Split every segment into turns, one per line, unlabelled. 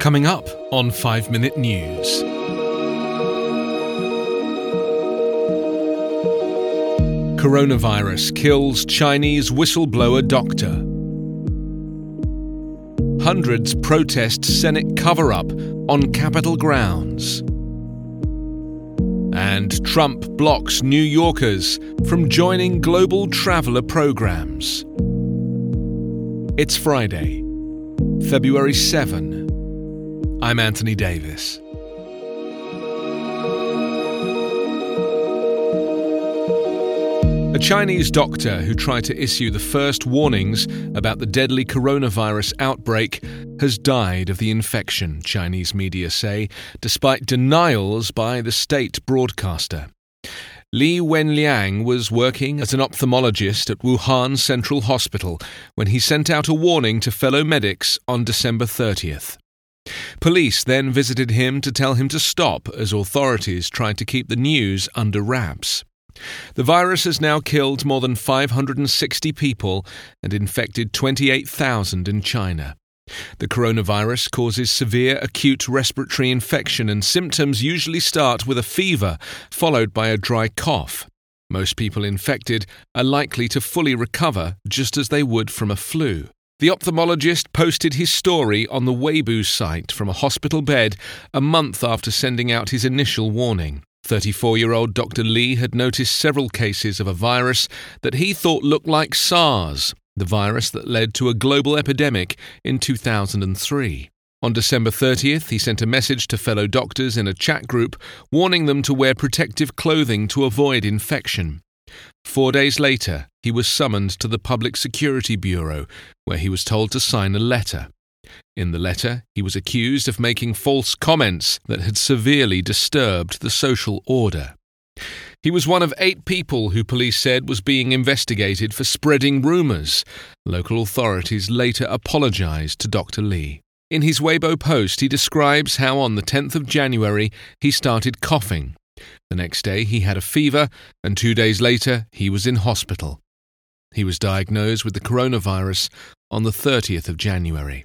Coming up on 5 Minute News. Coronavirus kills Chinese whistleblower doctor. Hundreds protest Senate cover up on Capitol grounds. And Trump blocks New Yorkers from joining global traveller programs. It's Friday, February 7. I'm Anthony Davis. A Chinese doctor who tried to issue the first warnings about the deadly coronavirus outbreak has died of the infection, Chinese media say, despite denials by the state broadcaster. Li Wenliang was working as an ophthalmologist at Wuhan Central Hospital when he sent out a warning to fellow medics on December 30th. Police then visited him to tell him to stop as authorities tried to keep the news under wraps. The virus has now killed more than 560 people and infected 28,000 in China. The coronavirus causes severe acute respiratory infection, and symptoms usually start with a fever, followed by a dry cough. Most people infected are likely to fully recover just as they would from a flu. The ophthalmologist posted his story on the Weibo site from a hospital bed a month after sending out his initial warning. 34 year old Dr. Li had noticed several cases of a virus that he thought looked like SARS, the virus that led to a global epidemic in 2003. On December 30th, he sent a message to fellow doctors in a chat group warning them to wear protective clothing to avoid infection. Four days later, he was summoned to the Public Security Bureau, where he was told to sign a letter. In the letter, he was accused of making false comments that had severely disturbed the social order. He was one of eight people who police said was being investigated for spreading rumours. Local authorities later apologised to Dr. Li. In his Weibo post, he describes how on the 10th of January he started coughing. The next day he had a fever, and two days later he was in hospital. He was diagnosed with the coronavirus on the 30th of January.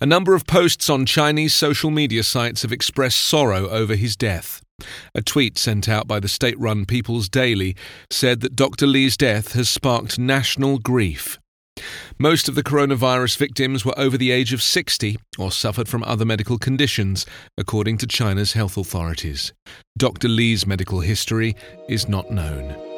A number of posts on Chinese social media sites have expressed sorrow over his death. A tweet sent out by the state run People's Daily said that Dr. Li's death has sparked national grief. Most of the coronavirus victims were over the age of 60 or suffered from other medical conditions, according to China's health authorities. Dr. Li's medical history is not known.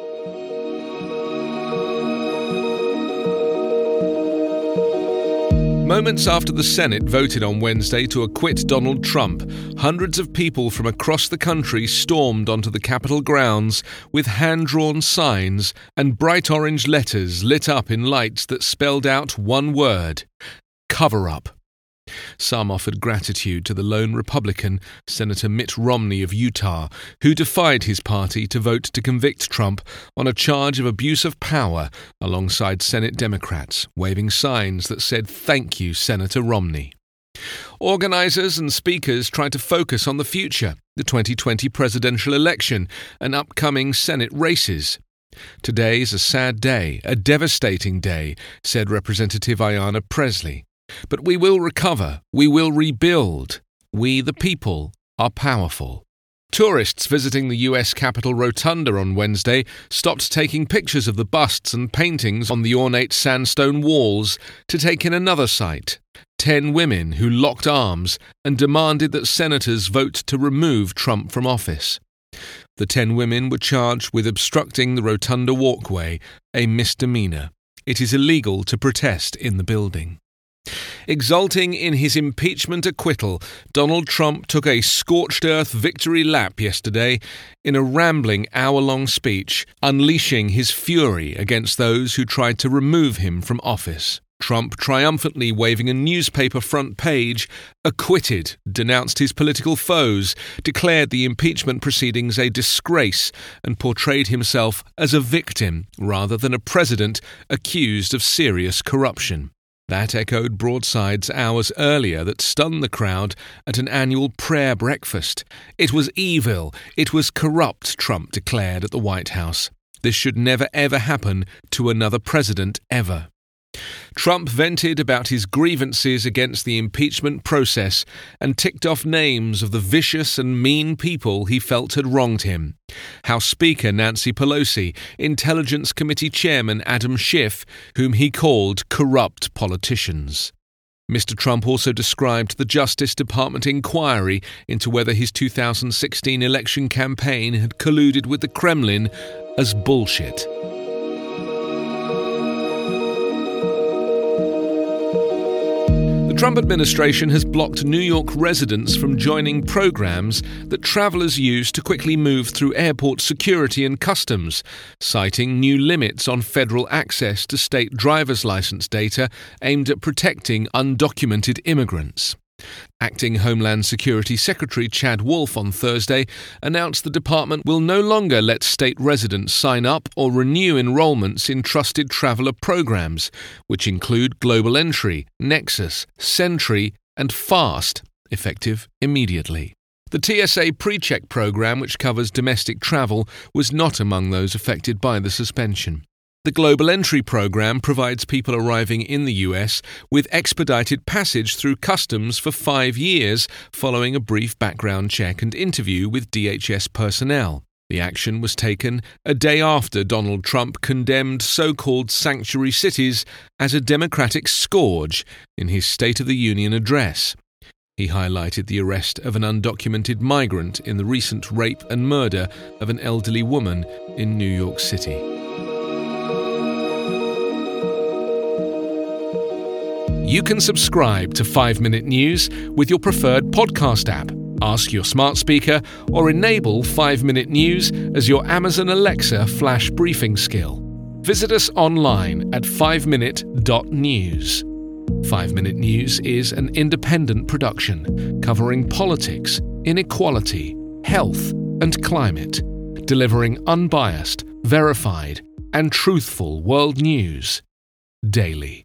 Moments after the Senate voted on Wednesday to acquit Donald Trump, hundreds of people from across the country stormed onto the Capitol grounds with hand drawn signs and bright orange letters lit up in lights that spelled out one word cover up. Some offered gratitude to the lone Republican, Senator Mitt Romney of Utah, who defied his party to vote to convict Trump on a charge of abuse of power alongside Senate Democrats, waving signs that said, Thank you, Senator Romney. Organisers and speakers tried to focus on the future, the 2020 presidential election, and upcoming Senate races. Today's a sad day, a devastating day, said Representative Ayanna Pressley. But we will recover, we will rebuild. We, the people, are powerful. Tourists visiting the US Capitol Rotunda on Wednesday stopped taking pictures of the busts and paintings on the ornate sandstone walls to take in another sight ten women who locked arms and demanded that senators vote to remove Trump from office. The ten women were charged with obstructing the Rotunda walkway, a misdemeanor. It is illegal to protest in the building. Exulting in his impeachment acquittal, Donald Trump took a scorched earth victory lap yesterday in a rambling hour long speech, unleashing his fury against those who tried to remove him from office. Trump triumphantly waving a newspaper front page, acquitted, denounced his political foes, declared the impeachment proceedings a disgrace, and portrayed himself as a victim rather than a president accused of serious corruption. That echoed broadsides hours earlier that stunned the crowd at an annual prayer breakfast. It was evil, it was corrupt, Trump declared at the White House. This should never ever happen to another president ever. Trump vented about his grievances against the impeachment process and ticked off names of the vicious and mean people he felt had wronged him. House Speaker Nancy Pelosi, Intelligence Committee Chairman Adam Schiff, whom he called corrupt politicians. Mr. Trump also described the Justice Department inquiry into whether his 2016 election campaign had colluded with the Kremlin as bullshit. The Trump administration has blocked New York residents from joining programs that travelers use to quickly move through airport security and customs, citing new limits on federal access to state driver's license data aimed at protecting undocumented immigrants. Acting Homeland Security Secretary Chad Wolf on Thursday announced the department will no longer let state residents sign up or renew enrollments in trusted traveler programs, which include Global Entry, Nexus, Sentry, and FAST, effective immediately. The TSA PreCheck program, which covers domestic travel, was not among those affected by the suspension. The Global Entry Program provides people arriving in the US with expedited passage through customs for five years following a brief background check and interview with DHS personnel. The action was taken a day after Donald Trump condemned so called sanctuary cities as a democratic scourge in his State of the Union address. He highlighted the arrest of an undocumented migrant in the recent rape and murder of an elderly woman in New York City. You can subscribe to 5 Minute News with your preferred podcast app. Ask your smart speaker or enable 5 Minute News as your Amazon Alexa flash briefing skill. Visit us online at 5minute.news. 5 Minute News is an independent production covering politics, inequality, health, and climate, delivering unbiased, verified, and truthful world news daily.